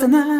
tonight.